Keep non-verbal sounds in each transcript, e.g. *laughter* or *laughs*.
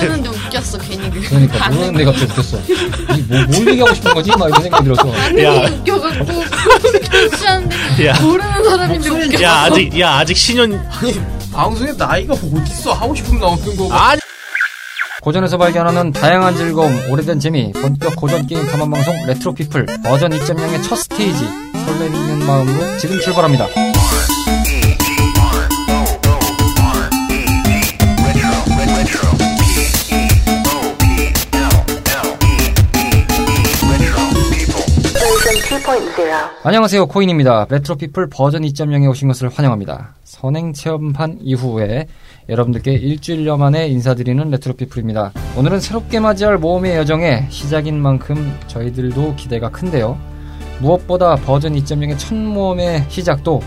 모르는데 웃겼어 괜히 그 그러니까 모르는데 갑자기 웃겼어. 이 뭐, 뭘 얘기하고 싶은 거지? 막 이런 생각이 들어서. 야. 웃겨갖고 웃겼는데. 모르는 사람인데 웃겨. 야 아직 야 아직 신혼 아니 방송에 나이가 어딨어 하고 싶으면 나오는 거고 아니 고전에서 발견하는 다양한 즐거움, 오래된 재미, 본격 고전 게임 탐험 방송 레트로 피플 버전 2.0의 첫 스테이지 설레는 마음으로 지금 출발합니다. 안녕하세요 코인입니다. 레트로 피플 버전 2.0에 오신 것을 환영합니다. 선행 체험판 이후에 여러분들께 일주일여 만에 인사드리는 레트로 피플입니다. 오늘은 새롭게 맞이할 모험의 여정의 시작인 만큼 저희들도 기대가 큰데요. 무엇보다 버전 2.0의 첫 모험의 시작도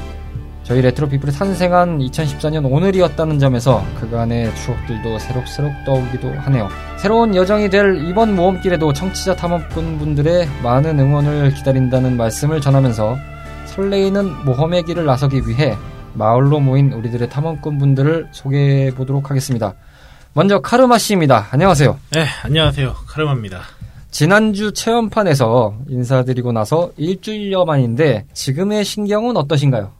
저희 레트로 피플이 탄생한 2014년 오늘이었다는 점에서 그간의 추억들도 새록새록 떠오르기도 하네요. 새로운 여정이 될 이번 모험길에도 청취자 탐험꾼 분들의 많은 응원을 기다린다는 말씀을 전하면서 설레이는 모험의 길을 나서기 위해 마을로 모인 우리들의 탐험꾼 분들을 소개해 보도록 하겠습니다. 먼저 카르마 씨입니다. 안녕하세요. 네 안녕하세요 카르마입니다. 지난주 체험판에서 인사드리고 나서 일주일여 만인데 지금의 신경은 어떠신가요?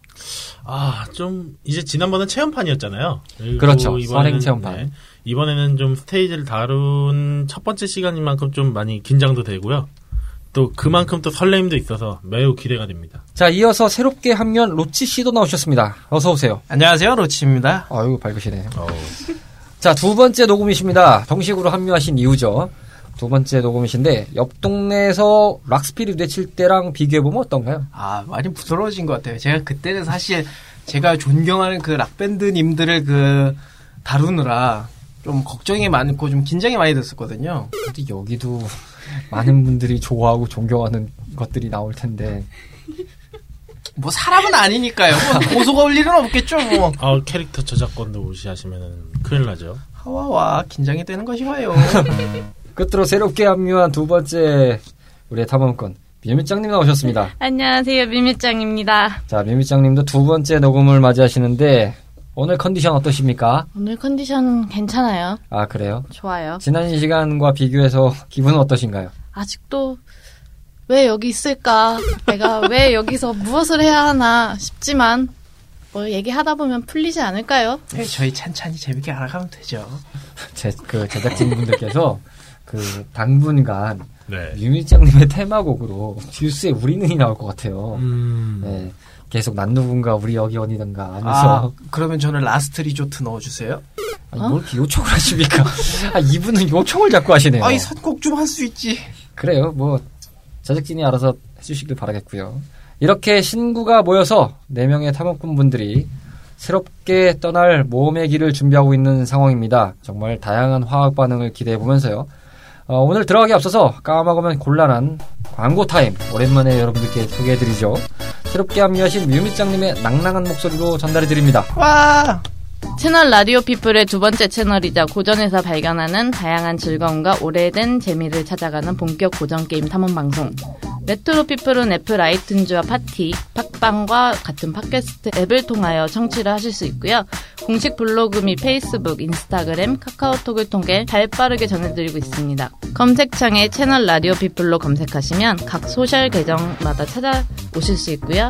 아 좀 이제 지난번은 체험판이었잖아요. 그렇죠. 이번에는, 선행 체험판. 네, 이번에는 좀 스테이지를 다룬 첫 번째 시간인 만큼 좀 많이 긴장도 되고요. 또 그만큼 또 설레임도 있어서 매우 기대가 됩니다. 자, 이어서 새롭게 합류한 로치 씨도 나오셨습니다. 어서 오세요. 안녕하세요 로치입니다 아유, 밝으시네. 자, 두 번째 녹음이십니다. 정식으로 합류하신 이유죠. 두 번째 녹음이신데 옆 동네에서 락스피릿 외칠 때랑 비교해 보면 어떤가요? 아 많이 부드러워진 것 같아요. 제가 그때는 사실 제가 존경하는 그 락밴드님들을 그 다루느라 좀 걱정이 많고 좀 긴장이 많이 됐었거든요. 근데 여기도 많은 분들이 좋아하고 존경하는 것들이 나올 텐데. 뭐 사람은 아니니까요. 뭐 고소가 올 일은 없겠죠 뭐. 아 캐릭터 저작권도 무시하시면 큰일 나죠. 하와와 긴장이 되는 것이 와요 *laughs* 끝으로 새롭게 합류한 두 번째 우리의 탐험꾼 미미짱님 나오셨습니다. 안녕하세요 미미짱입니다. 자, 미미짱님도 두 번째 녹음을 맞이하시는데 오늘 컨디션 어떠십니까? 오늘 컨디션 괜찮아요. 아, 그래요? 좋아요. 지난 시간과 비교해서 기분은 어떠신가요? 아직도 왜 여기 있을까? 내가 왜 *laughs* 여기서 무엇을 해야 하나 싶지만 뭐 얘기하다 보면 풀리지 않을까요? 네, 저희 찬찬히 재밌게 알아가면 되죠 제, 그 제작진 분들께서 *laughs* 그 당분간 네. 유미짱님의 테마곡으로 듀스의 우리는이 나올 것 같아요. 음. 네. 계속 난 누군가 또 여긴 어딘가 아 하면서 그러면 저는 Last Resort 넣어주세요 아니, 뭘 이렇게 요청을 하십니까? *laughs* 아, 이분은 요청을 자꾸 하시네요. 아이 선곡 좀 할 수 있지 그래요. 뭐 제작진이 알아서 해주시길 바라겠고요. 이렇게 신구가 모여서 4명의 탐험꾼 분들이 새롭게 떠날 모험의 길을 준비하고 있는 상황입니다. 정말 다양한 화학 반응을 기대해 보면서요. 어, 오늘 들어가기 앞서서 까먹으면 곤란한 광고 타임 오랜만에 여러분들께 소개해드리죠. 새롭게 합류하신 뮤미짱님의 낭낭한 목소리로 전달해드립니다. 와 채널 라디오 피플의 두 번째 채널이자 고전에서 발견하는 다양한 즐거움과 오래된 재미를 찾아가는 본격 고전 게임 탐험 방송. 레트로 피플은 애플 아이튠즈와 팟티, 팟빵과 같은 팟캐스트 앱을 통하여 청취를 하실 수 있고요. 공식 블로그 및 페이스북, 인스타그램, 카카오톡을 통해 발 빠르게 전해드리고 있습니다. 검색창에 채널 라디오 피플로 검색하시면 각 소셜 계정마다 찾아오실 수 있고요.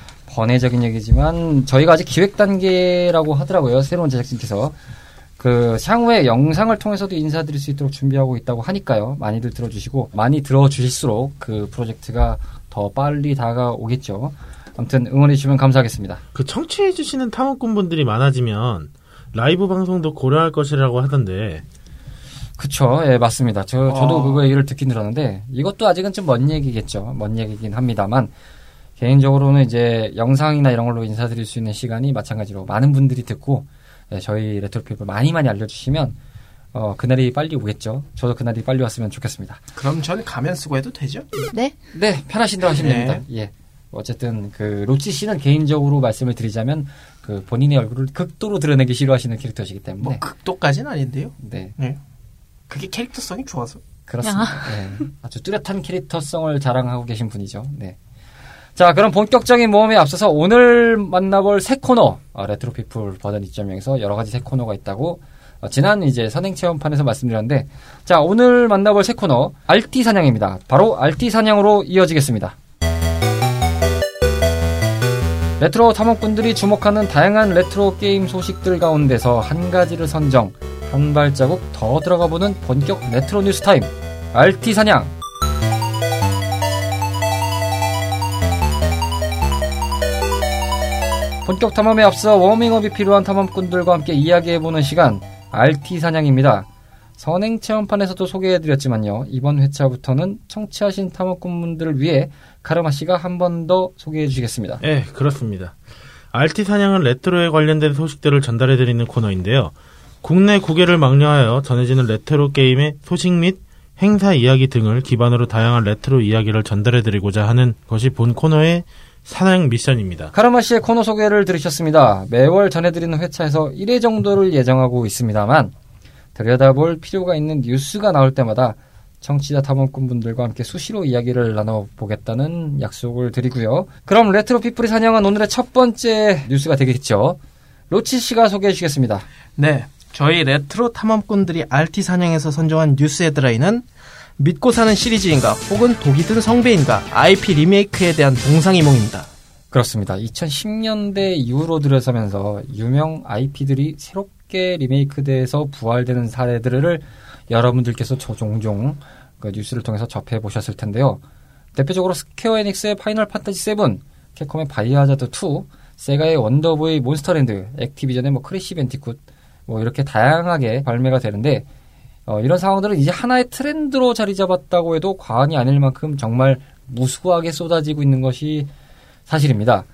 번외적인 얘기지만 저희가 아직 기획 단계라고 하더라고요. 새로운 제작진께서. 그 향후에 영상을 통해서도 인사드릴 수 있도록 준비하고 있다고 하니까요. 많이들 들어주시고 많이 들어주실수록 그 프로젝트가 더 빨리 다가오겠죠. 아무튼 응원해 주시면 감사하겠습니다. 그 청취해 주시는 탐험꾼분들이 많아지면 라이브 방송도 고려할 것이라고 하던데 그쵸, 예, 맞습니다. 저, 저도 어. 그거 얘기를 듣긴 들었는데, 이것도 아직은 좀 먼 얘기겠죠. 먼 얘기긴 합니다만, 개인적으로는 이제 영상이나 이런 걸로 인사드릴 수 있는 시간이 마찬가지로 많은 분들이 듣고, 예, 저희 레트로피플 많이 많이 알려주시면, 어, 그날이 빨리 오겠죠. 저도 그날이 빨리 왔으면 좋겠습니다. 그럼 전 가면 쓰고 해도 되죠? 네. 네, 편하신 대로 하시면 네. 됩니다. 예. 어쨌든 그 로치 씨는 개인적으로 말씀을 드리자면 그 본인의 얼굴을 극도로 드러내기 싫어하시는 캐릭터시기 때문에 뭐 극도까지는 아닌데요. 네 네. 그게 캐릭터성이 좋아서. 그렇습니다. 네. 아주 뚜렷한 캐릭터성을 자랑하고 계신 분이죠. 네. 자, 그럼 본격적인 모험에 앞서서 오늘 만나볼 새 코너, 어, 레트로피플 버전 2.0에서 여러 가지 새 코너가 있다고 어, 지난 이제 선행 체험판에서 말씀드렸는데, 자, 오늘 만나볼 새 코너, RT 사냥입니다. 바로 RT 사냥으로 이어지겠습니다. 레트로 탐험꾼들이 주목하는 다양한 레트로 게임 소식들 가운데서 한 가지를 선정, 한 발자국 더 들어가 보는 본격 레트로 뉴스 타임, RT 사냥. 본격 탐험에 앞서 워밍업이 필요한 탐험꾼들과 함께 이야기해보는 시간, RT 사냥입니다. 선행 체험판에서도 소개해드렸지만요. 이번 회차부터는 청취하신 탐험꾼분들을 위해 카르마 씨가 한 번 더 소개해 주시겠습니다. 네, 그렇습니다. RT 사냥은 레트로에 관련된 소식들을 전달해드리는 코너인데요. 국내 국외를 망라하여 전해지는 레트로 게임의 소식 및 행사 이야기 등을 기반으로 다양한 레트로 이야기를 전달해드리고자 하는 것이 본 코너의 사냥 미션입니다. 카르마 씨의 코너 소개를 들으셨습니다. 매월 전해드리는 회차에서 1회 정도를 예정하고 있습니다만 들여다볼 필요가 있는 뉴스가 나올 때마다 청취자 탐험꾼분들과 함께 수시로 이야기를 나눠보겠다는 약속을 드리고요. 그럼 레트로 피플이 사냥한 오늘의 첫 번째 뉴스가 되겠죠. 로치 씨가 소개해 주시겠습니다. 네. 저희 레트로 탐험꾼들이 RT 사냥에서 선정한 뉴스 헤드라인은 믿고 사는 시리즈인가 혹은 독이 든 성배인가 IP 리메이크에 대한 동상이몽입니다. 그렇습니다. 2010년대 이후로 들어서면서 유명 IP들이 새롭게 리메이크돼서 부활되는 사례들을 여러분들께서 저 종종 그 뉴스를 통해서 접해 보셨을 텐데요. 대표적으로 스퀘어 에닉스의 파이널 판타지 7, 캡콤의 바이오하자드 2, 세가의 원더보이 몬스터랜드, 액티비전의 뭐 크래시 밴디쿳 뭐 이렇게 다양하게 발매가 되는데 어, 이런 상황들은 이제 하나의 트렌드로 자리 잡았다고 해도 과언이 아닐 만큼 정말 무수하게 쏟아지고 있는 것이 사실입니다.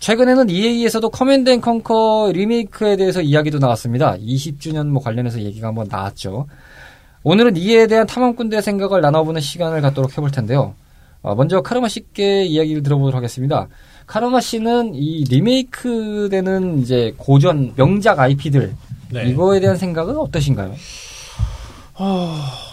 최근에는 EA에서도 커맨드 앤 컨커 리메이크에 대해서 이야기도 나왔습니다. 20주년 뭐 관련해서 얘기가 한번 나왔죠. 오늘은 이에 대한 탐험꾼들의 생각을 나눠보는 시간을 갖도록 해볼 텐데요. 어, 먼저 카르마 씨께 이야기를 들어보도록 하겠습니다. 카르마 씨는 이 리메이크 되는 이제 고전 명작 IP들 네. 이거에 대한 생각은 어떠신가요?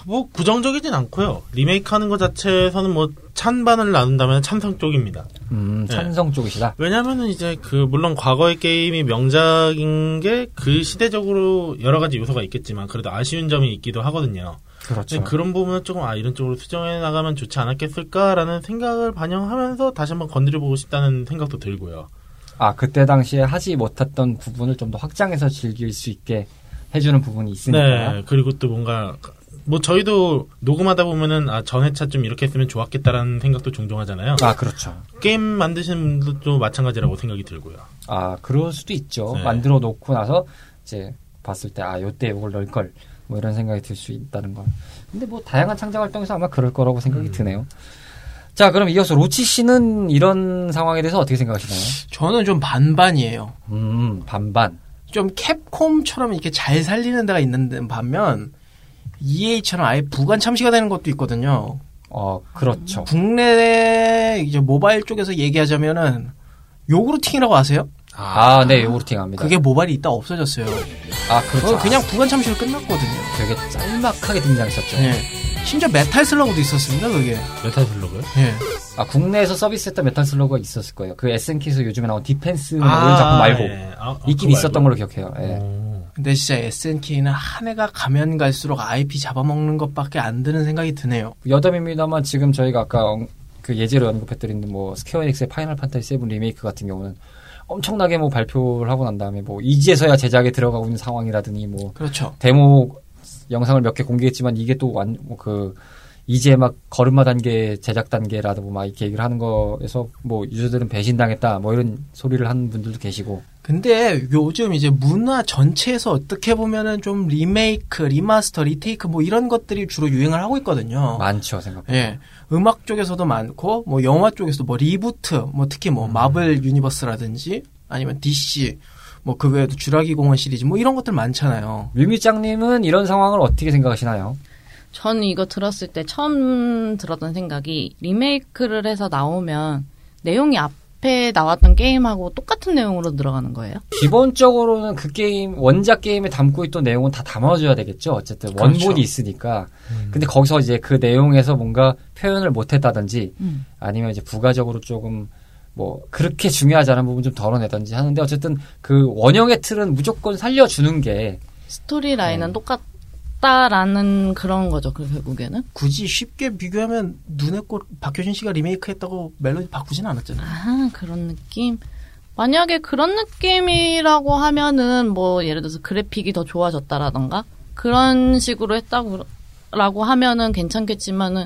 뭐 부정적이진 않고요. 리메이크하는 것 자체에서는 뭐 찬반을 나눈다면 찬성 쪽입니다. 음, 네. 찬성 쪽이시다. 왜냐면은 이제 그 물론 과거의 게임이 명작인 게 그 시대적으로 여러 가지 요소가 있겠지만 그래도 아쉬운 점이 있기도 하거든요. 그렇죠. 그런 부분은 조금 아 이런 쪽으로 수정해 나가면 좋지 않았겠을까라는 생각을 반영하면서 다시 한번 건드려보고 싶다는 생각도 들고요. 아, 그때 당시에 하지 못했던 부분을 좀 더 확장해서 즐길 수 있게 해주는 부분이 있으니까. 네 그리고 또 뭔가 뭐 저희도 녹음하다 보면은 아 전회차 좀 이렇게 했으면 좋았겠다라는 생각도 종종 하잖아요. 아, 그렇죠. 게임 만드시는 분들도 마찬가지라고 생각이 들고요. 아, 그럴 수도 있죠. 네. 만들어 놓고 나서 이제 봤을 때, 아, 요때 이걸 넣을 걸. 뭐 이런 생각이 들 수 있다는 걸. 근데 뭐 다양한 창작 활동에서 아마 그럴 거라고 생각이 음. 드네요. 자, 그럼 이어서 로치 씨는 이런 상황에 대해서 어떻게 생각하시나요? 저는 좀 반반이에요. 음, 반반. 좀 캡콤처럼 이렇게 잘 살리는 데가 있는 반면 EA처럼 아예 부관 참시가 되는 것도 있거든요. 어, 그렇죠. 국내 이제 모바일 쪽에서 얘기하자면은 요구르팅이라고 아세요? 아, 네, 요구르팅 합니다. 그게 모바일이 있다 없어졌어요. 아, 그렇죠. 그냥 부관 참시로 끝났거든요. 되게 짤막하게 등장했었죠. 예. 심지어 메탈 슬러그도 있었습니다, 그게. 메탈 슬러그요? 예. 아, 국내에서 서비스했던 메탈 슬러그가 있었을 거예요. 그 SNK에서 요즘에 나온 디펜스 뭐 이런 작품 말고. 예. 아, 아, 있긴 있었던? 걸로 기억해요. 예. 오. 근데 진짜 SNK는 한 해가 가면 갈수록 IP 잡아먹는 것밖에 안 드는 생각이 드네요. 여담입니다만 지금 저희가 아까 엉- 그 예제로 언급해드린 뭐 스퀘어 에닉스의 파이널 판타지 7 리메이크 같은 경우는 엄청나게 뭐 발표를 하고 난 다음에 뭐 이제서야 제작에 들어가고 있는 상황이라더니 뭐 그렇죠. 데모 영상을 몇 개 공개했지만 이게 또완그 이제 막 걸음마 단계 제작 단계라도 막 이렇게 얘기를 하는 거에서 뭐 유저들은 배신당했다 뭐 이런 소리를 하는 분들도 계시고 근데 요즘 이제 문화 전체에서 어떻게 보면은 좀 리메이크, 리마스터, 리테이크 뭐 이런 것들이 주로 유행을 하고 있거든요. 많죠 생각보다. 예. 음악 쪽에서도 많고 뭐 영화 쪽에서도 뭐 리부트, 뭐 특히 뭐 마블 유니버스라든지 아니면 DC 뭐 그 외에도 주라기 공원 시리즈 뭐 이런 것들 많잖아요. 뮤뮤짱님은 이런 상황을 어떻게 생각하시나요? 저는 이거 들었을 때 처음 들었던 생각이 리메이크를 해서 나오면 내용이 앞에 나왔던 게임하고 똑같은 내용으로 들어가는 거예요? 기본적으로는 그 게임 원작 게임에 담고 있던 내용은 다 담아줘야 되겠죠. 어쨌든 그렇죠. 원본이 있으니까. 근데 거기서 이제 그 내용에서 뭔가 표현을 못했다든지 음. 아니면 이제 부가적으로 조금 뭐 그렇게 중요하지 않은 부분 좀 덜어내든지 하는데 어쨌든 그 원형의 틀은 무조건 살려주는 게 스토리 라인은 음. 똑같 다라는 그런 거죠. 그 결국에는. 굳이 쉽게 비교하면 눈의 꽃 박효신 씨가 리메이크했다고 멜로디 바꾸진 않았잖아요. 아 그런 느낌. 만약에 그런 느낌이라고 하면은 뭐 예를 들어서 그래픽이 더 좋아졌다라던가 그런 식으로 했다고 하면은 괜찮겠지만은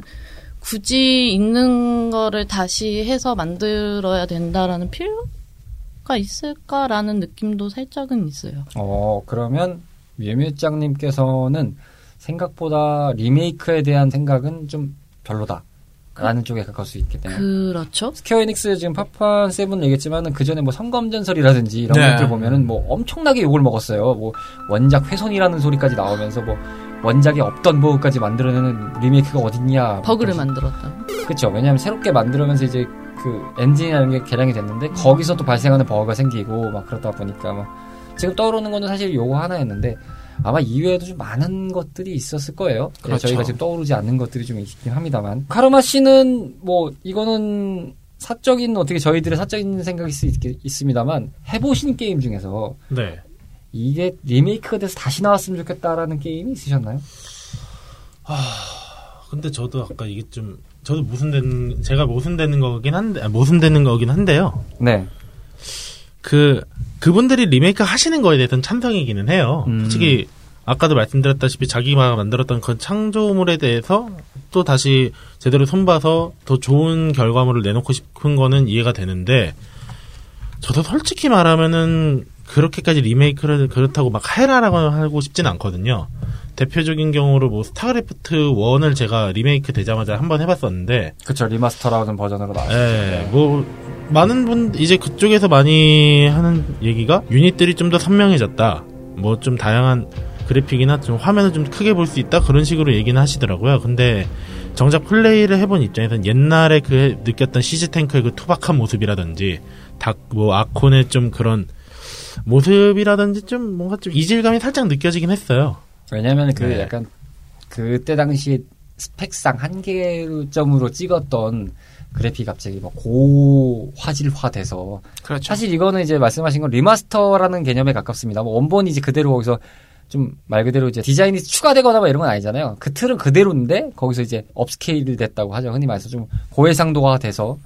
굳이 있는 거를 다시 해서 만들어야 된다라는 필요가 있을까라는 느낌도 살짝은 있어요. 어 그러면 뮤뮤짱님께서는 생각보다 리메이크에 대한 생각은 좀 별로다. 라는 쪽에 가까울 수 있겠네요. 그렇죠. 스퀘어 에닉스 지금 파판 세븐 얘기했지만은 그 전에 뭐 성검전설이라든지 이런 네. 것들 보면은 뭐 엄청나게 욕을 먹었어요. 뭐 원작 훼손이라는 소리까지 나오면서 뭐 원작에 없던 버그까지 만들어내는 리메이크가 어딨냐. 버그를 만들었다. 그렇죠. 왜냐하면 새롭게 만들면서 이제 그 엔진이라는 게 개량이 됐는데 거기서 또 발생하는 버그가 생기고 막 그러다 보니까 막 지금 떠오르는 거는 사실 요거 하나였는데 아마 이외에도 좀 많은 것들이 있었을 거예요. 네, 그렇죠. 저희가 지금 떠오르지 않는 것들이 좀 있긴 합니다만 카르마 씨는 뭐 이거는 사적인 어떻게 저희들의 사적인 생각일 수 있, 있습니다만 해보신 게임 중에서 네. 이게 리메이크가 돼서 다시 나왔으면 좋겠다라는 게임이 있으셨나요? 근데 저도 아까 이게 좀 저도 모순된 제가 모순되는 거긴 한데 아, 모순되는 거긴 한데요. 네. 그 그분들이 리메이크 하시는 거에 대해서는 찬성이기는 해요. 음. 솔직히 아까도 말씀드렸다시피 자기가 만들었던 그 창조물에 대해서 또 다시 제대로 손봐서 더 좋은 결과물을 내놓고 싶은 거는 이해가 되는데 저도 솔직히 말하면은 그렇게까지 리메이크를 그렇다고 막 해라라고 하고 싶진 않거든요. 대표적인 경우로 뭐 스타크래프트 1을 제가 리메이크 되자마자 한번 해봤었는데 그쵸 리마스터라는 버전으로 나왔죠. 예, 뭐 많은 분 이제 그쪽에서 많이 하는 얘기가 유닛들이 좀 더 선명해졌다. 뭐 좀 다양한 그래픽이나 좀 화면을 좀 크게 볼 수 있다 그런 식으로 얘기는 하시더라고요. 근데 정작 플레이를 해본 입장에서는 옛날에 그 느꼈던 시즈 탱크의 그 투박한 모습이라든지 다크 뭐 아콘의 좀 그런 모습이라든지 좀 뭔가 좀 이질감이 살짝 느껴지긴 했어요. 왜냐면 그 네. 약간 그때 당시 스펙상 한계점으로 찍었던 그래픽이 갑자기 막 고화질화돼서 그렇죠. 사실 이거는 이제 말씀하신 건 리마스터라는 개념에 가깝습니다. 뭐 원본이 이제 그대로 거기서 좀 말 그대로 이제 디자인이 추가되거나 뭐 이런 건 아니잖아요. 그 틀은 그대로인데 거기서 이제 업스케일 됐다고 하죠. 흔히 말해서 좀 고해상도가 돼서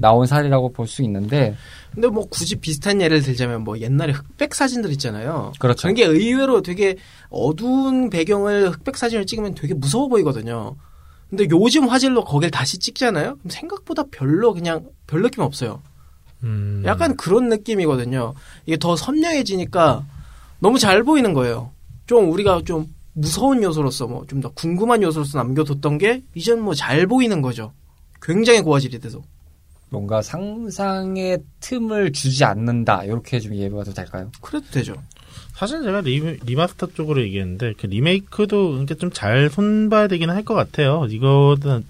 나온 사례라고 볼 수 있는데 근데 뭐 굳이 비슷한 예를 들자면 뭐 옛날에 흑백 사진들 있잖아요. 그렇죠. 그게 의외로 되게 어두운 배경을 흑백 사진을 찍으면 되게 무서워 보이거든요. 근데 요즘 화질로 거길 다시 찍잖아요. 그럼 생각보다 별로 그냥 별 느낌 없어요. 음, 약간 그런 느낌이거든요. 이게 더 선명해지니까 너무 잘 보이는 거예요. 좀 우리가 좀 무서운 요소로서 뭐 좀 더 궁금한 요소로서 남겨뒀던 게 이젠 뭐 잘 보이는 거죠. 굉장히 고화질이 돼서. 뭔가 상상의 틈을 주지 않는다. 이렇게 좀 이해해도 될까요? 그래도 되죠. 사실 제가 리, 리마스터 쪽으로 얘기했는데 그 리메이크도 그러니까 좀 잘 손봐야 되긴 할 것 같아요. 이거는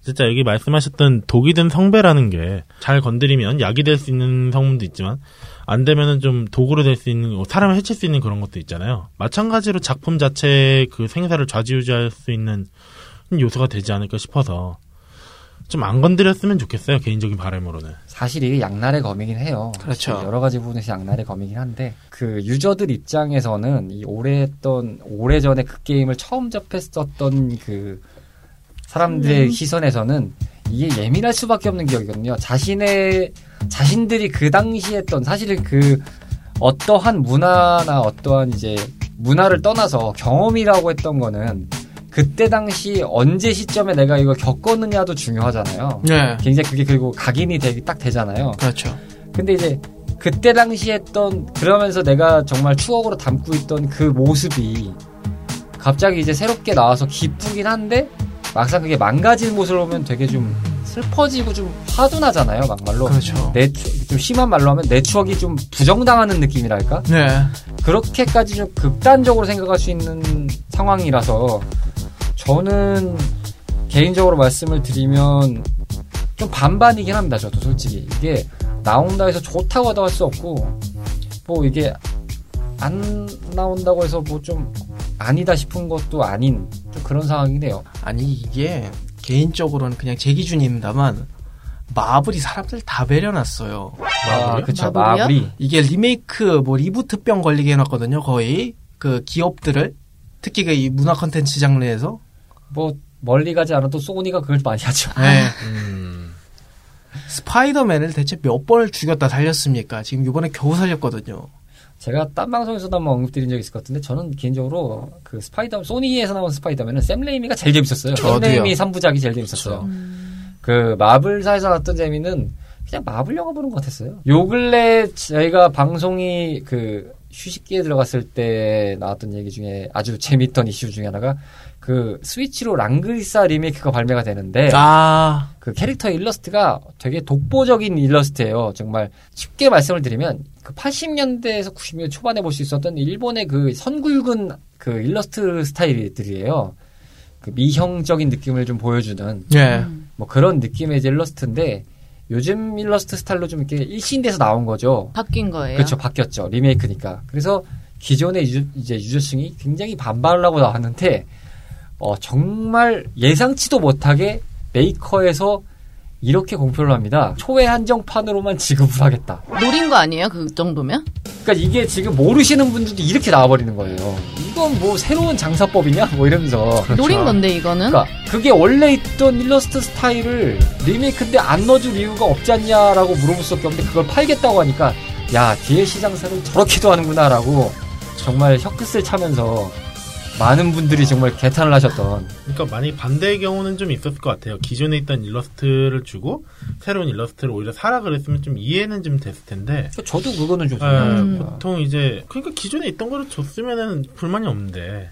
진짜 여기 말씀하셨던 독이 든 성배라는 게 잘 건드리면 약이 될 수 있는 성분도 있지만 안 되면은 좀 독으로 될 수 있는 뭐 사람을 해칠 수 있는 그런 것도 있잖아요. 마찬가지로 작품 자체의 그 생사를 좌지우지할 수 있는 요소가 되지 않을까 싶어서 좀 안 건드렸으면 좋겠어요 개인적인 바람으로는. 사실 이게 양날의 검이긴 해요. 그렇죠. 여러 가지 부분에서 양날의 검이긴 한데 그 유저들 입장에서는 이 오래 했던 오래 전에 그 게임을 처음 접했었던 그 사람들의 시선에서는 이게 예민할 수밖에 없는 기억이거든요. 자신의 자신들이 그 당시 했던 사실은 그 어떠한 문화나 어떠한 이제 문화를 떠나서 경험이라고 했던 거는 그때 당시 언제 시점에 내가 이걸 겪었느냐도 중요하잖아요. 네. 굉장히 그게 그리고 각인이 되게 딱 되잖아요. 그렇죠. 근데 이제 그때 당시 했던 그러면서 내가 정말 추억으로 담고 있던 그 모습이 갑자기 이제 새롭게 나와서 기쁘긴 한데 막상 그게 망가진 모습을 보면 되게 좀 슬퍼지고 좀 화도 나잖아요, 막말로. 그렇죠. 내, 추- 좀 심한 말로 하면 내 추억이 좀 부정당하는 느낌이랄까? 네. 그렇게까지 좀 극단적으로 생각할 수 있는 상황이라서 저는 개인적으로 말씀을 드리면 좀 반반이긴 합니다. 저도 솔직히 이게 나온다 해서 좋다고 하다 할 수 없고 뭐 이게 안 나온다고 해서 뭐 좀 아니다 싶은 것도 아닌 좀 그런 상황이긴 해요. 아니 이게 개인적으로는 그냥 제 기준입니다만 마블이 사람들 다 배려놨어요. 아, 그쵸 마블이요? 마블이 이게 리메이크 뭐 리부트병 걸리게 해놨거든요. 거의 그 기업들을 특히 그 이 문화 컨텐츠 장르에서. 뭐 멀리 가지 않아도 소니가 그걸 많이 하죠. 네. 음. 스파이더맨을 대체 몇 번을 죽였다 살렸습니까? 지금 이번에 겨우 살렸거든요. 제가 딴 방송에서도 한번 언급드린 적이 있을 것 같은데 저는 개인적으로 그 스파이더 소니에서 나온 스파이더맨은 샘 레이미가 제일 재밌었어요. 샘 저도요. 레이미 3부작이 제일 재밌었어요. 그 마블사에서 나왔던 재미는 그냥 마블 영화 보는 것 같았어요. 요 근래 저희가 방송이 그 휴식기에 들어갔을 때 나왔던 얘기 중에 아주 재밌던 이슈 중에 하나가 그 스위치로 랑그리사 리메이크가 발매가 되는데 아, 그 캐릭터 일러스트가 되게 독보적인 일러스트예요. 정말 쉽게 말씀을 드리면 그 80년대에서 90년대 초반에 볼 수 있었던 일본의 그 선굵은 그 일러스트 스타일들이에요. 그 미형적인 느낌을 좀 보여주는 예. 뭐 그런 느낌의 일러스트인데 요즘 일러스트 스타일로 좀 이렇게 일신돼서 나온 거죠. 바뀐 거예요. 그렇죠, 바뀌었죠. 리메이크니까. 그래서 기존의 유저, 이제 유저층이 굉장히 반발을 하고 나왔는데, 어, 정말 예상치도 못하게 메이커에서 이렇게 공표를 합니다. 초회 한정판으로만 지급을 하겠다. 노린 거 아니에요? 그 정도면? 그러니까 이게 지금 모르시는 분들도 이렇게 나와버리는 거예요. 이건 뭐 새로운 장사법이냐? 뭐 이러면서. 노린 건데 이거는. 그러니까 그게 원래 있던 일러스트 스타일을 리메이크인데 안 넣어줄 이유가 없지 않냐라고 물어볼 수밖에 없는데 그걸 팔겠다고 하니까 야 DLC 장사를 저렇게도 하는구나라고 정말 혀끝을 차면서 많은 분들이 정말 개탄을 하셨던 그러니까 만약 반대의 경우는 좀 있었을 것 같아요. 기존에 있던 일러스트를 주고 새로운 일러스트를 오히려 사라 그랬으면 좀 이해는 좀 됐을 텐데. 저도 그거는 좀 예, 생각합니다. 보통 이제 그러니까 기존에 있던 거를 줬으면은 불만이 없는데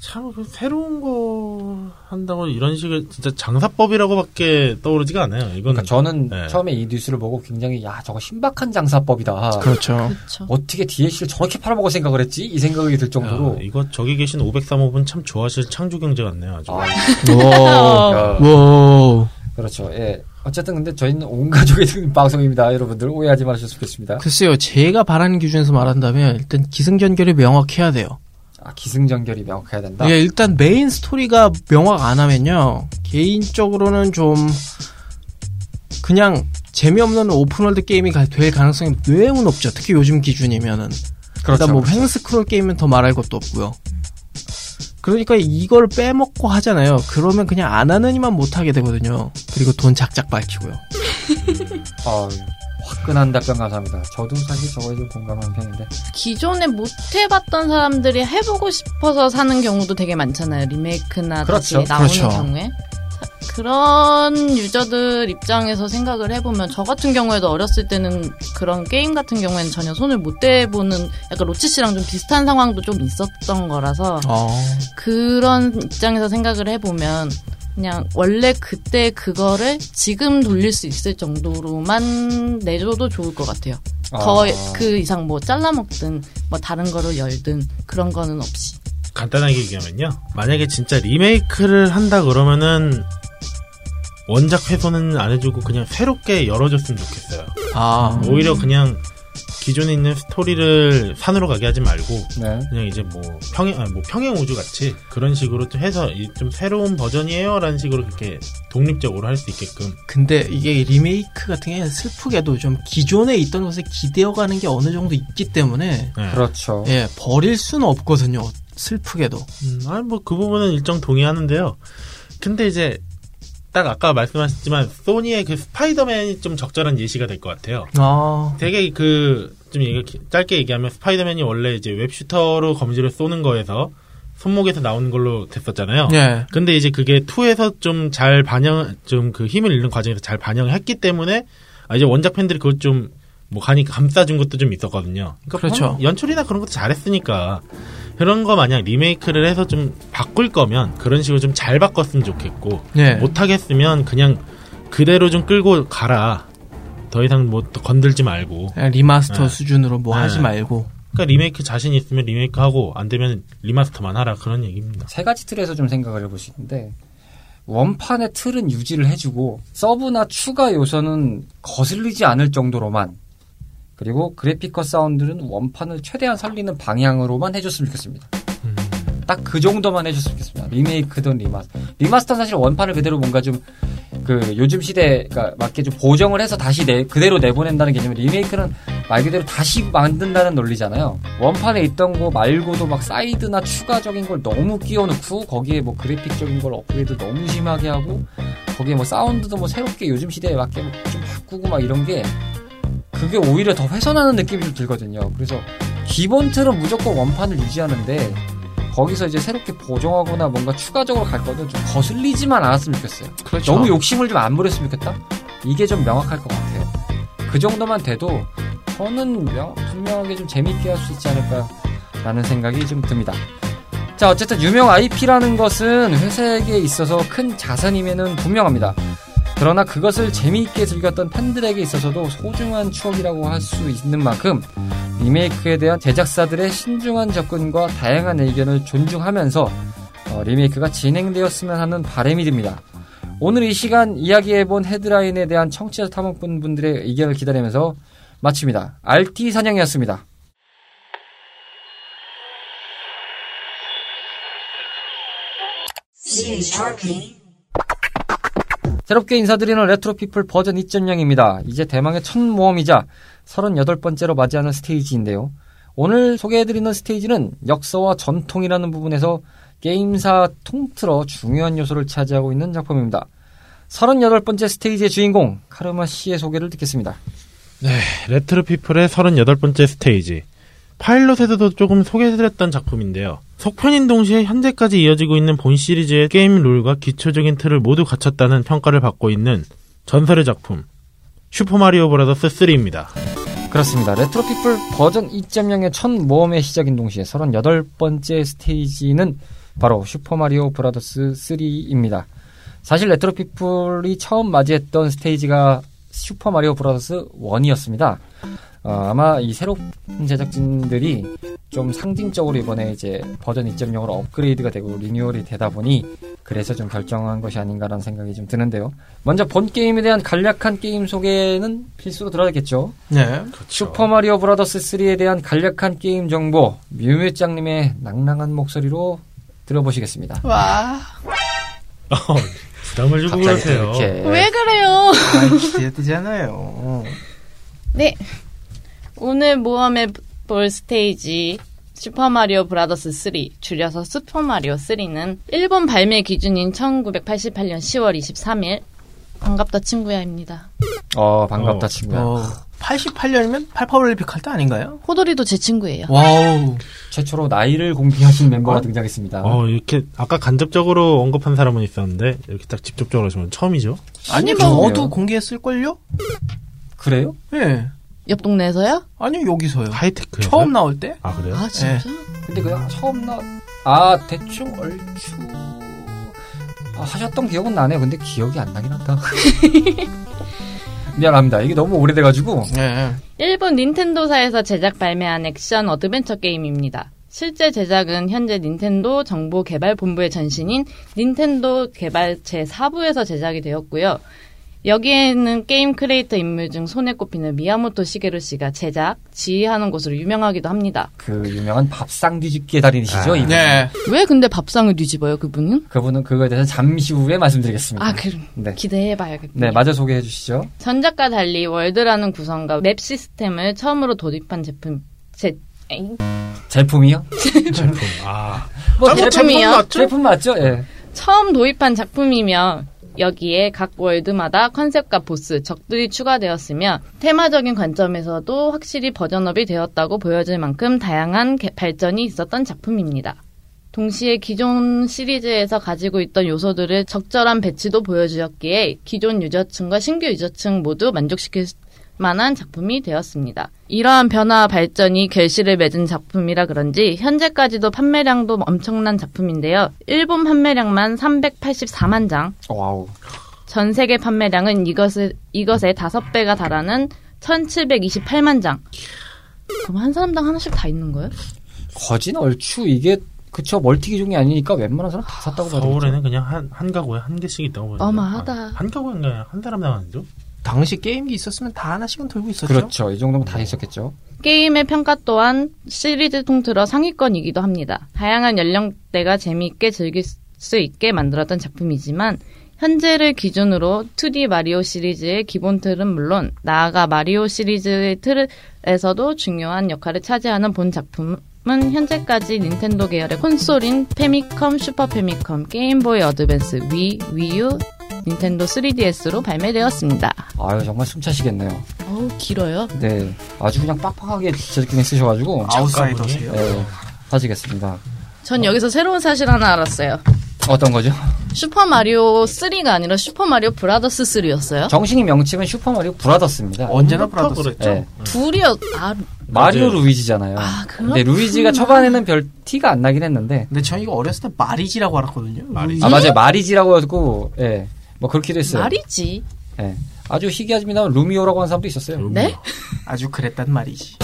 참그 새로운 거 한다고 이런 식의 진짜 장사법이라고밖에 떠오르지가 않아요. 이건 그러니까 저는 네. 처음에 이 뉴스를 보고 굉장히 야 저거 신박한 장사법이다. 그렇죠. 그렇죠. 어떻게 DLC를 저렇게 팔아먹을 생각을 했지? 이 생각이 들 정도로 야, 이거 저기 계신 503호분 참 좋아하실 창조 경제 같네요. 아주. 아, 와. *laughs* 야. 와. 그렇죠. 예. 어쨌든 근데 저희는 온 가족이 듣는 방송입니다. 여러분들 오해하지 마셨으면 좋겠습니다. 글쎄요, 제가 바라는 기준에서 말한다면 일단 기승전결이 명확해야 돼요. 아, 기승전결이 명확해야 된다. 예, 일단 메인 스토리가 명확 안 하면요. 개인적으로는 좀 그냥 재미없는 오픈월드 게임이 가- 될 가능성이 매우 높죠. 특히 요즘 기준이면은. 그렇죠. 일단 뭐 횡스크롤 게임은 더 말할 것도 없고요. 그러니까 이걸 빼먹고 하잖아요. 그러면 그냥 안 하는 이만 못하게 되거든요. 그리고 돈 작작 밝히고요. *laughs* 아, 화끈한 답변 감사합니다. 저도 사실 저거에 좀 공감하는 편인데. 기존에 못 해봤던 사람들이 해보고 싶어서 사는 경우도 되게 많잖아요. 리메이크나 다시 그렇죠. 나오는 그렇죠. 경우에. 사- 그런 유저들 입장에서 생각을 해보면 저 같은 경우에도 어렸을 때는 그런 게임 같은 경우에는 전혀 손을 못 대보는 약간 로치 씨랑 좀 비슷한 상황도 좀 있었던 거라서 어. 그런 입장에서 생각을 해보면 그냥 원래 그때 그거를 지금 돌릴 수 있을 정도로만 내줘도 좋을 것 같아요. 더 아. 그 이상 뭐 잘라먹든 뭐 다른 거를 열든 그런 거는 없이. 간단하게 얘기하면요. 만약에 진짜 리메이크를 한다 그러면은 원작 회수는 안 해주고 그냥 새롭게 열어줬으면 좋겠어요. 아. 오히려 그냥 기존에 있는 스토리를 산으로 가게 하지 말고 네. 그냥 이제 뭐 평행 아, 뭐 평행 우주 같이 그런 식으로 좀 해서 이좀 새로운 버전이에요라는 식으로 그렇게 독립적으로 할 수 있게끔 근데 이게 리메이크 같은 게 슬프게도 좀 기존에 있던 것에 기대어가는 게 어느 정도 있기 때문에 네. 그렇죠. 예 버릴 수는 없거든요. 슬프게도. 음, 아니 뭐 그 부분은 일정 동의하는데요. 근데 이제 딱 아까 말씀하셨지만 소니의 그 스파이더맨이 좀 적절한 예시가 될 것 같아요. 아 되게 그좀 짧게 얘기하면 스파이더맨이 원래 이제 웹슈터로 검지를 쏘는 거에서 손목에서 나오는 걸로 됐었잖아요. 예. 근데 이제 그게 2에서 좀 잘 반영, 좀 그 힘을 잃는 과정에서 잘 반영을 했기 때문에, 아, 이제 원작 팬들이 그걸 좀, 뭐, 간이 감싸준 것도 좀 있었거든요. 그러니까 그렇죠. 뭐 연출이나 그런 것도 잘했으니까, 그런 거 마냥 리메이크를 해서 좀 바꿀 거면, 그런 식으로 좀 잘 바꿨으면 좋겠고, 예. 못하겠으면 그냥 그대로 좀 끌고 가라. 더 이상 뭐 또 건들지 말고. 그냥 리마스터 네. 수준으로 뭐 네. 하지 말고. 그러니까 리메이크 자신 있으면 리메이크 하고 안 되면 리마스터만 하라 그런 얘기입니다. 세 가지 틀에서 좀 생각을 해볼 수 있는데 원판의 틀은 유지를 해주고 서브나 추가 요소는 거슬리지 않을 정도로만 그리고 그래픽과 사운드는 원판을 최대한 살리는 방향으로만 해줬으면 좋겠습니다. 음. 딱그 정도만 해줬으면 좋겠습니다. 리메이크든 리마스터. 리마스터 사실 원판을 그대로 뭔가 좀 그 요즘 시대에 맞게 좀 보정을 해서 다시 내, 그대로 내보낸다는 개념이 리메이크는 말 그대로 다시 만든다는 논리잖아요. 원판에 있던 거 말고도 막 사이드나 추가적인 걸 너무 끼워넣고 거기에 뭐 그래픽적인 걸 업그레이드 너무 심하게 하고 거기에 뭐 사운드도 뭐 새롭게 요즘 시대에 맞게 뭐좀 바꾸고 막 이런 게 그게 오히려 더 훼손하는 느낌이 좀 들거든요. 그래서 기본 틀은 무조건 원판을 유지하는데 거기서 이제 새롭게 보정하거나 뭔가 추가적으로 갈 거는 좀 거슬리지만 않았으면 좋겠어요. 그렇죠. 너무 욕심을 좀 안 부렸으면 좋겠다? 이게 좀 명확할 것 같아요. 그 정도만 돼도 저는 명- 분명하게 좀 재밌게 할 수 있지 않을까라는 생각이 좀 듭니다. 자, 어쨌든 유명 IP라는 것은 회사에게 있어서 큰 자산임에는 분명합니다. 그러나 그것을 재미있게 즐겼던 팬들에게 있어서도 소중한 추억이라고 할 수 있는 만큼 리메이크에 대한 제작사들의 신중한 접근과 다양한 의견을 존중하면서 어, 리메이크가 진행되었으면 하는 바람이 듭니다. 오늘 이 시간 이야기해본 헤드라인에 대한 청취자 탐험꾼 분들의 의견을 기다리면서 마칩니다. RT 사냥이었습니다. 새롭게 인사드리는 레트로피플 버전 2.0입니다. 이제 대망의 첫 모험이자 38번째로 맞이하는 스테이지인데요. 오늘 소개해드리는 스테이지는 역사와 전통이라는 부분에서 게임사 통틀어 중요한 요소를 차지하고 있는 작품입니다. 38번째 스테이지의 주인공 카르마 씨의 소개를 듣겠습니다. 레트로 피플의 38번째 스테이지. 파일럿에서도 조금 소개해드렸던 작품인데요. 속편인 동시에 현재까지 이어지고 있는 본 시리즈의 게임 룰과 기초적인 틀을 모두 갖췄다는 평가를 받고 있는 전설의 작품. 슈퍼마리오 브라더스 3입니다. 그렇습니다. 레트로피플 버전 2.0의 첫 모험의 시작인 동시에 38번째 스테이지는 바로 슈퍼마리오 브라더스 3입니다. 사실 레트로피플이 처음 맞이했던 스테이지가 슈퍼마리오 브라더스 1이었습니다. 어, 아마 이 새로운 제작진들이 좀 상징적으로 이번에 이제 버전 2.0으로 업그레이드가 되고 리뉴얼이 되다 보니 그래서 좀 결정한 것이 아닌가라는 생각이 좀 드는데요. 먼저 본 게임에 대한 간략한 게임 소개는 필수로 들어야겠죠. 네. 슈퍼 마리오 브라더스 3에 대한 간략한 게임 정보 뮤뮤짱님의 낭낭한 목소리로 들어보시겠습니다. 와. 부담을 주고 그러세요. 이렇게 왜 그래요? 아, 기대되잖아요. 네. 오늘 모험해 볼 스테이지 슈퍼마리오 브라더스 3, 줄여서 슈퍼마리오 3는 일본 발매 기준인 1988년 10월 23일 반갑다 친구야입니다. 어 반갑다 어, 친구야. 어, 88년이면 팔팔올림픽 할 때 아닌가요? 호돌이도 제 친구예요. 와우. 최초로 나이를 공개하신 멤버가 등장했습니다. 어, 이렇게 아까 간접적으로 언급한 사람은 있었는데 이렇게 딱 직접적으로 하시면 처음이죠. 아니, 뭐. 저도 공개했을걸요? 그래요? 예. 옆 동네에서요? 아니요, 여기서요. 하이테크 처음 나올 때? 아 그래요? 아 진짜? 근데 그냥 처음 나, 아, 대충 얼추, 아, 하셨던 기억은 나네요. 근데 기억이 안 나긴 한다. *laughs* 미안합니다. 이게 너무 오래돼가지고. 네. 일본 닌텐도사에서 제작 발매한 액션 어드벤처 게임입니다. 실제 제작은 현재 닌텐도 정보개발본부의 전신인 닌텐도 개발 제4부에서 제작이 되었고요. 여기에는 게임 크리에이터 인물 중 손에 꼽히는 미야모토 시게루 씨가 제작, 지휘하는 것으로 유명하기도 합니다. 그 유명한 밥상 뒤집기의 달인이시죠? 아, 이분. 네. 왜 근데 밥상을 뒤집어요, 그분은? 그분은 그거에 대해서 잠시 후에 말씀드리겠습니다. 아, 그, 네. 기대해봐야겠네요. 네, 마저 소개해 주시죠. 전작과 달리 월드라는 구성과 맵 시스템을 처음으로 도입한 제품, 제, 에잉? 제품이요? *laughs* 제품. 아 뭐, 제품이요? 제품 맞죠? 예. 처음 도입한 작품이며 여기에 각 월드마다 컨셉과 보스, 적들이 추가되었으며 테마적인 관점에서도 확실히 버전업이 되었다고 보여질 만큼 다양한 개- 발전이 있었던 작품입니다. 동시에 기존 시리즈에서 가지고 있던 요소들을 적절한 배치도 보여주었기에 기존 유저층과 신규 유저층 모두 만족시킬 만한 작품이 되었습니다. 이러한 변화와 발전이 결실을 맺은 작품이라 그런지 현재까지도 판매량도 엄청난 작품인데요. 일본 판매량만 384만 장, 와우. 전 세계 판매량은 이것을, 이것의 5배가 달하는 1728만 장. 그럼 한 사람당 하나씩 다 있는 거예요? 거진 얼추 이게 그쵸 멀티 기종이 아니니까 웬만한 사람 다 샀다고 봐야 되겠죠. 서울에는 그냥 한, 한 가구에 한 개씩 있다고 봐요. 어마하다. 아, 한 그냥 한 사람 나가는죠? 당시 게임기 있었으면 다 하나씩은 들고 있었죠. 그렇죠. 이 정도면 다 있었겠죠. 게임의 평가 또한 시리즈 통틀어 상위권이기도 합니다. 다양한 연령대가 재미있게 즐길 수 있게 만들었던 작품이지만 현재를 기준으로 2D 마리오 시리즈의 기본 틀은 물론 나아가 마리오 시리즈의 틀에서도 중요한 역할을 차지하는 본 작품 은 현재까지 닌텐도 계열의 콘솔인 페미컴, 슈퍼 페미컴, 게임보이 어드밴스, 위, 위유, 닌텐도 3DS로 발매되었습니다. 아유 정말 숨차시겠네요. 어우 길어요. 네, 아주 그냥 빡빡하게 제작진이 쓰셔가지고 아웃사이더세요. 네, 하시겠습니다. 전 여기서 새로운 사실 하나 알았어요. 어떤 거죠? 슈퍼 마리오 3가 아니라 슈퍼 마리오 브라더스 3였어요? 정식 명칭은 슈퍼 마리오 브라더스입니다. 언제나 브라더스. 그랬죠? 네. 둘이었, 아, 마리오 맞아요. 루이지잖아요. 아, 근데 그렇구나. 루이지가 초반에는 별 티가 안 나긴 했는데 근데 저 이거 어렸을 때 마리지라고 알았거든요. 마리지. 아 맞아요 마리지라고 해갖고 예, 뭐 그렇게도 했어요. 마리지. 예. 아주 희귀하지만 루미오라고 하는 사람도 있었어요. 네? *laughs* 아주 그랬단 말이지.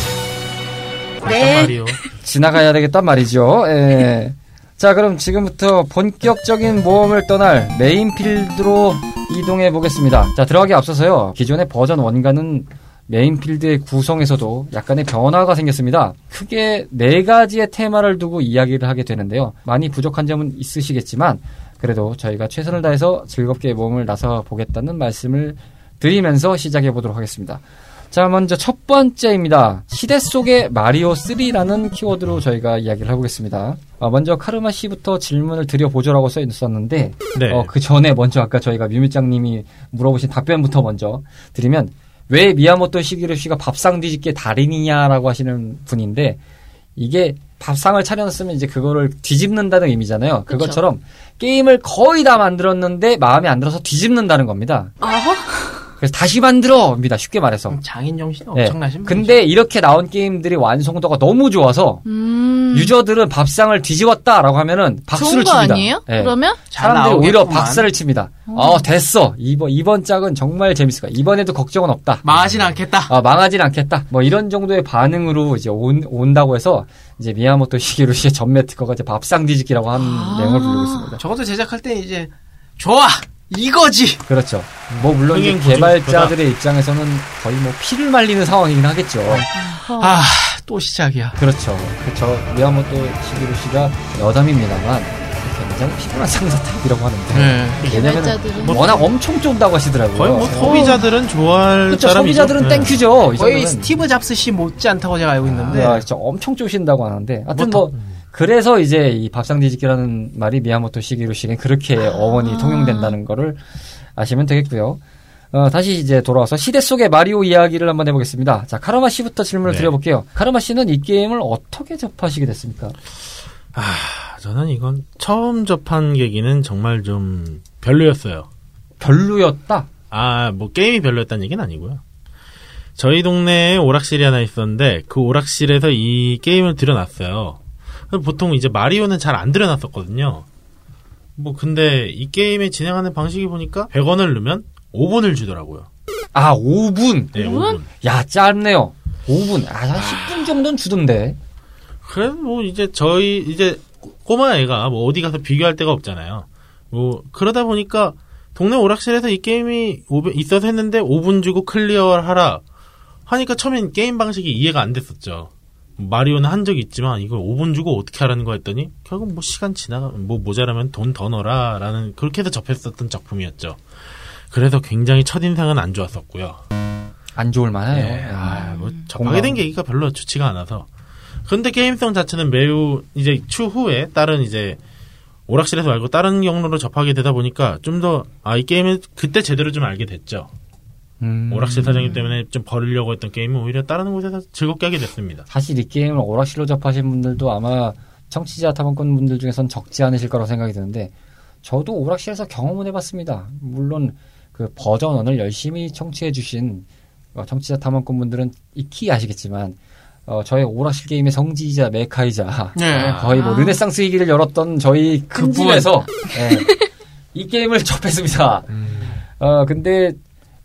네. 말이요. 지나가야 되겠단 말이죠. 예. *laughs* 자, 그럼 지금부터 본격적인 모험을 떠날 메인 필드로 이동해 보겠습니다. 자, 들어가기 앞서서요. 기존의 버전 1과는 메인 필드의 구성에서도 약간의 변화가 생겼습니다. 크게 네 가지의 테마를 두고 이야기를 하게 되는데요. 많이 부족한 점은 있으시겠지만 그래도 저희가 최선을 다해서 즐겁게 모험을 나서 보겠다는 말씀을 드리면서 시작해 보도록 하겠습니다. 자, 먼저 첫 번째입니다. 시대 속의 마리오 3라는 키워드로 저희가 이야기를 해보겠습니다. 아, 먼저 카르마 씨부터 질문을 드려보죠라고 써 있었는데, 네. 어, 그 전에 먼저 아까 저희가 뮤미짱님이 물어보신 답변부터 먼저 드리면, 왜 미야모토 시기루 씨가 밥상 뒤집기의 달인이냐라고 하시는 분인데, 이게 밥상을 차려놨으면 이제 그거를 뒤집는다는 의미잖아요. 그것처럼 게임을 거의 다 만들었는데 마음에 안 들어서 뒤집는다는 겁니다. 아하? 그래서 다시 만들어입니다. 쉽게 말해서. 장인 정신이 네. 엄청나신 분이죠. 근데 이렇게 나온 게임들이 완성도가 너무 좋아서 음. 유저들은 밥상을 뒤집었다라고 하면은 박수를 좋은 거 칩니다. 아니에요? 네. 그러면? 잘 사람들이 오히려. 박수를 칩니다. 어 됐어 이번 이번 짝은 정말 재밌을 거야. 이번에도 걱정은 없다. 망하진 않겠다. 아, 망하진 않겠다. 뭐 이런 정도의 반응으로 이제 온, 온다고 해서 이제 미야모토 시게루 씨의 전매 특허가 이제 밥상 뒤집기라고 하는 아. 내용을 부르고 있습니다. 적어도 제작할 때 이제 좋아 이거지. 그렇죠. 뭐 물론 이제 개발자들의 입장에서는 거의 뭐 피를 말리는 상황이긴 하겠죠. 아 또 시작이야. 그렇죠. 그저 미야모토 시게루 씨가 여담입니다만 굉장히 피곤한 상사 타입이라고 하는데 네. 개발자들은 워낙 엄청 쫀다고 하시더라고요. 거의 뭐 어. 소비자들은 좋아할 그렇죠. 사람이죠. 소비자들은 네. 땡큐죠. 이 거의. 스티브 잡스 씨 못지 않다고 제가 알고 있는데 아, 진짜 엄청 쪼신다고 하는데 하여튼 뭐 뭐 그래서 이제 이 밥상 뒤집기라는 말이 미야모토 씨에게 그렇게 어원이 통용된다는 거를 아시면 되겠고요. 어, 다시 이제 돌아와서 시대 속의 마리오 이야기를 한번 해보겠습니다. 자, 카르마 씨부터 질문을 네. 드려볼게요. 카르마 씨는 이 게임을 어떻게 접하시게 됐습니까? 아, 저는 이건 처음 접한 계기는 정말 좀 별로였어요. 별로였다? 아, 뭐 게임이 별로였다는 얘기는 아니고요. 저희 동네에 오락실이 하나 있었는데 그 오락실에서 이 게임을 들여놨어요. 보통 이제 마리오는 잘 안 들여놨었거든요. 뭐 근데 이 게임의 진행하는 방식이 보니까 100원을 넣으면 5분을 주더라고요. 아, 5분! 네, 5분? 5분. 야, 짧네요. 5분. 아, 한 10분 정도는 주던데. 그래 뭐 이제 저희 이제 꼬마 애가 뭐 어디 가서 비교할 데가 없잖아요. 뭐 그러다 보니까 동네 오락실에서 이 게임이 5분 있어서 했는데 5분 주고 clear하라 하니까 처음엔 게임 방식이 이해가 안 됐었죠. 마리오는 한 적이 있지만 이걸 5분 주고 어떻게 하라는 거 했더니 결국 뭐 시간 지나가 뭐 모자라면 돈 더 넣어라라는 그렇게 해서 접했었던 작품이었죠. 그래서 굉장히 첫 인상은 안 좋았었고요. 안 좋을 만해요. 예, 아, 뭐 공감. 접하게 된 계기가 별로 좋지가 않아서. 근데 게임성 자체는 매우 이제 추후에 다른 이제 오락실에서 말고 다른 경로로 접하게 되다 보니까 좀 더 아 이 게임을 그때 제대로 좀 알게 됐죠. 음. 오락실 사장님 때문에 좀 버리려고 했던 게임을 오히려 다른 곳에서 즐겁게 하게 됐습니다. 사실 이 게임을 오락실로 접하신 분들도 아마 청취자 탐험꾼 분들 중에선 적지 않으실 거라고 생각이 드는데 저도 오락실에서 경험은 해봤습니다. 물론 그 버전 1을 열심히 청취해 주신 어, 청취자 탐험꾼 분들은 익히 아시겠지만 어, 저의 오락실 게임의 성지이자 메카이자 네. 거의 뭐 아. 르네상스 위기를 열었던 저희 큰그 예, 이 게임을 접했습니다. 어, 근데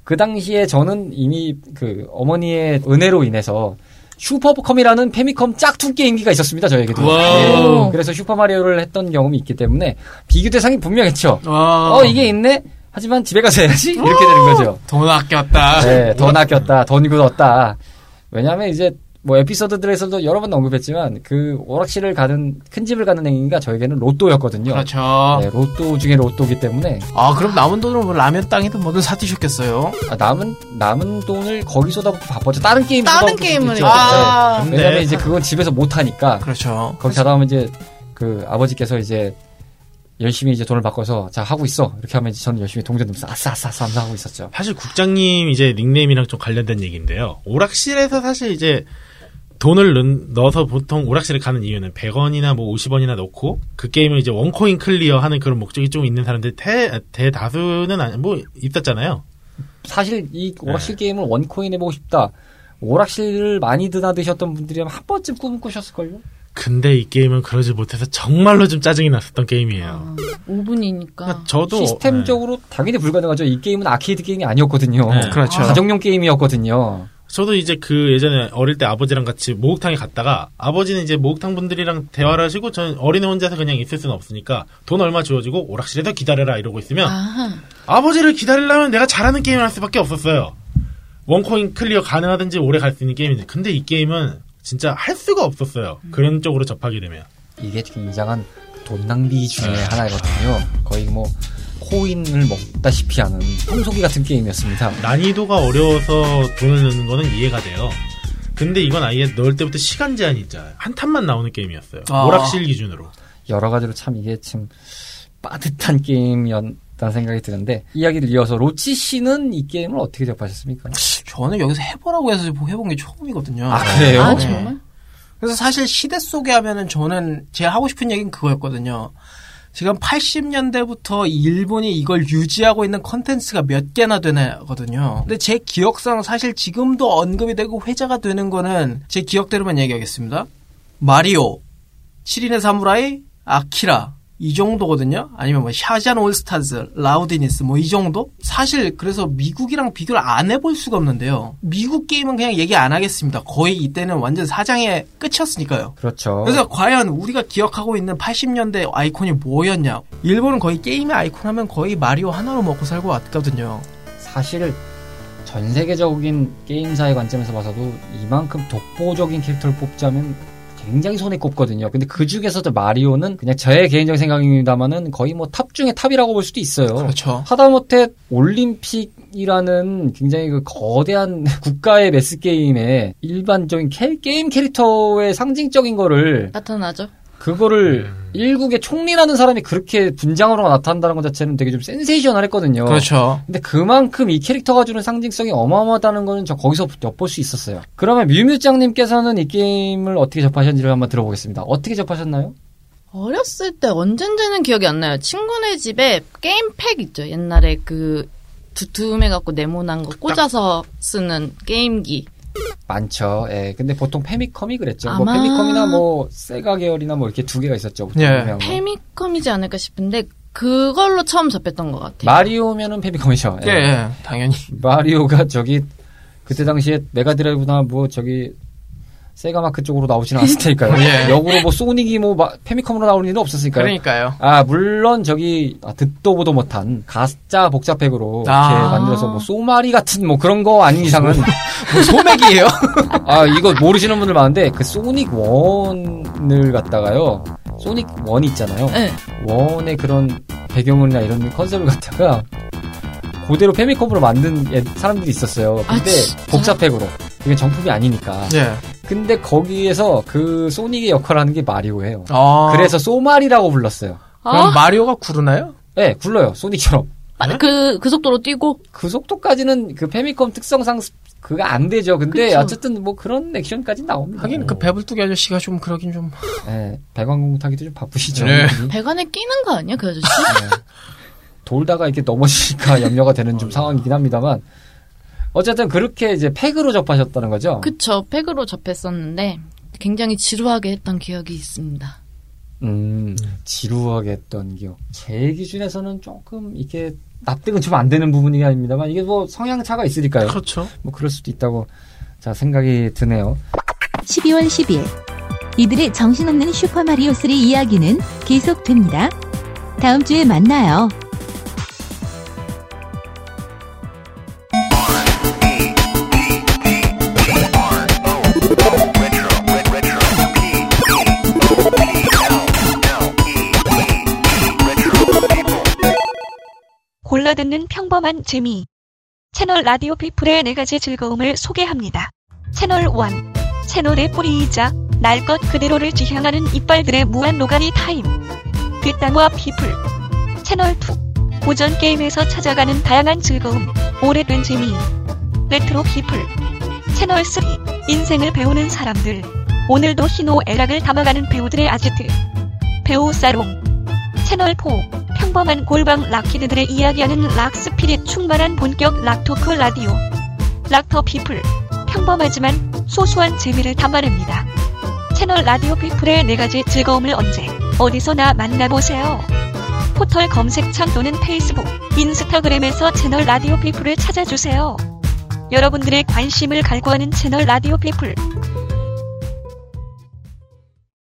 그 당시에 저는 이미 그 어머니의 은혜로 인해서 슈퍼컴이라는 페미컴 짝퉁 게임기가 있었습니다, 저에게도. 예, 그래서 슈퍼 마리오를 했던 경험이 있기 때문에 비교 대상이 분명했죠. 와. 어, 이게 있네? 하지만 집에 가서 해야지? 이렇게 되는 거죠. 돈 아꼈다. 네, 돈 아꼈다, 돈 굳었다. 왜냐하면 이제 뭐 에피소드들에서도 여러 번 언급했지만 그 오락실을 가는 큰 집을 가는 행위가 저에게는 로또였거든요. 그렇죠. 네, 로또 중에 로또기 때문에 아, 그럼 남은 돈으로 뭐 라면 땅이든 뭐든 사 드셨겠어요? 아, 남은 남은 돈을 거기 쏟아붓고 바빠죠. 다른 게임 다른 게임을 있죠. 아, 네. 왜냐면 이제 그건 집에서 못 하니까 그렇죠. 거기 가다 보면 이제 그 아버지께서 이제 열심히 이제 돈을 바꿔서 자 하고 있어 이렇게 하면 이제 저는 열심히 동전 넣으면서 아싸 아싸 아싸 하면서 하고 있었죠. 사실 국장님 이제 닉네임이랑 좀 관련된 얘기인데요. 오락실에서 사실 이제 돈을 넣, 어서 보통 오락실에 가는 이유는 100원이나 뭐 50원이나 넣고 그 게임을 이제 one coin clear 하는 그런 목적이 좀 있는 사람들 대, 대다수는 아니, 뭐 있었잖아요. 사실 이 오락실 네. 게임을 one coin 해보고 싶다. 오락실을 많이 드나드셨던 분들이라면 한 번쯤 꿈 꾸셨을걸요? 근데 이 게임은 그러지 못해서 정말로 좀 짜증이 났었던 게임이에요. 아, 5분이니까. 그러니까 저도 시스템적으로 당연히 불가능하죠. 이 게임은 아케이드 게임이 아니었거든요. 네. 그렇죠. 가정용 게임이었거든요. 저도 이제 그 예전에 어릴 때 아버지랑 같이 목욕탕에 갔다가 아버지는 이제 목욕탕 분들이랑 대화를 하시고 저는 어린애 혼자서 그냥 있을 수는 없으니까 돈 얼마 주어지고 오락실에서 기다려라 이러고 있으면 아, 아버지를 기다리려면 내가 잘하는 게임을 할 수밖에 없었어요. one coin clear 가능하든지 오래 갈 수 있는 게임인데 근데 이 게임은 진짜 할 수가 없었어요. 그런 쪽으로 접하게 되면. 이게 굉장한 돈 낭비 중에 네. 하나거든요. 거의 뭐 코인을 먹다시피 하는 청소기 같은 게임이었습니다. 난이도가 어려워서 돈을 넣는 거는 이해가 돼요. 근데 이건 아예 넣을 때부터 시간 제한이 있잖아요. 한 탄만 나오는 게임이었어요. 아. 오락실 기준으로. 여러 가지로 참 이게 참 빠듯한 게임이었다는 생각이 드는데 이야기를 이어서 로치 씨는 이 게임을 어떻게 접하셨습니까? 저는 여기서 해보라고 해서 해본 게 처음이거든요. 아 그래요? 아, 네. 정말? 그래서 사실 시대 속에 하면은 저는 제가 하고 싶은 얘기는 그거였거든요. 지금 80년대부터 일본이 이걸 유지하고 있는 컨텐츠가 몇 개나 되나거든요. 근데 제 기억상 사실 지금도 언급이 되고 회자가 되는 거는 제 기억대로만 얘기하겠습니다. 마리오, 7인의 사무라이, 아키라 이 정도거든요. 아니면 뭐 샤잔 올스타즈, 라우디니스 뭐 이 정도? 사실 그래서 미국이랑 비교를 안 해볼 수가 없는데요. 미국 게임은 그냥 얘기 안 하겠습니다. 거의 이때는 완전 사장의 끝이었으니까요. 그렇죠. 그래서 과연 우리가 기억하고 있는 80년대 아이콘이 뭐였냐? 일본은 거의 게임의 아이콘 하면 거의 마리오 하나로 먹고 살고 왔거든요. 사실 전 세계적인 게임사의 관점에서 봐서도 이만큼 독보적인 캐릭터를 뽑자면 굉장히 손에 꼽거든요. 근데 그 중에서도 마리오는 그냥 저의 개인적인 생각입니다만은 거의 뭐 top 중에 top이라고 볼 수도 있어요. 그렇죠. 하다못해 올림픽이라는 굉장히 그 거대한 *laughs* 국가의 매스 게임에 일반적인 캐- 게임 캐릭터의 상징적인 거를 나타나죠. 그거를 음. 일국의 총리라는 사람이 그렇게 분장으로 나타난다는 것 자체는 되게 좀 센세이셔널했거든요. 그렇죠. 근데 그만큼 이 캐릭터가 주는 상징성이 어마어마하다는 거는 저 거기서 엿볼 수 있었어요. 그러면 뮤뮤짱님께서는 이 게임을 어떻게 접하셨는지를 한번 들어보겠습니다. 어떻게 접하셨나요? 어렸을 때 언젠지는 기억이 안 나요. 친구네 집에 게임팩 있죠. 옛날에 그 두툼해갖고 네모난 거 꽂아서 쓰는 게임기. 많죠. 예. 근데 보통 페미컴이 그랬죠. 뭐 아마- 페미컴이나 뭐 세가 계열이나 뭐 이렇게 두 개가 있었죠. 보통 예. 페미컴이지 않을까 싶은데 그걸로 처음 접했던 것 같아요. 마리오면은 페미컴이죠. 예, 예, 당연히. 마리오가 저기 그때 당시에 메가드라이브나 뭐 저기 세가마크 쪽으로 나오지는 않았을 테니까요. *laughs* 예. 역으로 뭐 소닉이 뭐 마- 페미컴으로 나올 일은 없었으니까요. 그러니까요. 아 물론 저기 아, 듣도 보도 못한 가짜 복잡팩으로 이렇게 아. 만들어서 뭐 소마리 같은 뭐 그런 거 아닌 이상은 뭐 소맥이에요? *laughs* 아 이거 모르시는 분들 많은데 그 소닉 원을 갖다가요 소닉 원 있잖아요 네. 원의 그런 배경이나 이런 컨셉을 갖다가 그대로 페미컴으로 만든 애- 사람들이 있었어요 아, 근데 진짜? 복잡팩으로 이게 정품이 아니니까 예. 근데 거기에서 그 소닉의 역할을 하는 게 마리오예요 아. 그래서 소마리라고 불렀어요 그럼 아, 마리오가 구르나요? 네 굴러요 소닉처럼 아, 그, 그 속도로 뛰고. 그 속도까지는 그 페미컴 특성상 스- 그거 안 되죠. 근데 그쵸. 어쨌든 뭐 그런 액션까지 나옵니다. 하긴 그 배불뚝이 아저씨가 좀 그러긴 좀. 네, 배관공 타기도 좀 바쁘시죠. 네. 배관에 끼는 거 아니야, 그 아저씨? 네. 돌다가 이렇게 넘어지니까 염려가 되는 좀 상황이긴 합니다만 어쨌든 그렇게 이제 팩으로 접하셨다는 거죠. 그쵸, 팩으로 접했었는데 굉장히 지루하게 했던 기억이 있습니다. 음, 지루하게 했던 기억. 제 기준에서는 조금 이게 납득은 좀 안 되는 부분이 아닙니다만 이게 뭐 성향 차가 있으니까요. 그렇죠. 뭐 그럴 수도 있다고 자 생각이 드네요. 12월 10일 이들의 정신없는 슈퍼마리오 3 이야기는 계속됩니다. 다음 주에 만나요. 듣는 평범한 재미. 채널 라디오 피플의 네 가지 즐거움을 소개합니다. 채널 1. 채널의 뿌리이자 날 것 그대로를 지향하는 이빨들의 무한 노가리 타임. 뒷땅과 피플. 채널 2. 고전 게임에서 찾아가는 다양한 즐거움. 오래된 재미. 레트로 피플. 채널 3. 인생을 배우는 사람들. 오늘도 희노애락을 담아가는 배우들의 아지트. 배우 살롱. 채널 4. 평범한 골방 rock kid들의 이야기하는 rock spirit 충만한 본격 rock talk 라디오. 락터 피플. 평범하지만 소소한 재미를 담아냅니다. 채널 라디오 피플의 네 가지 즐거움을 언제, 어디서나 만나보세요. 포털 검색창 또는 페이스북, 인스타그램에서 채널 라디오 피플을 찾아주세요. 여러분들의 관심을 갈구하는 채널 라디오 피플.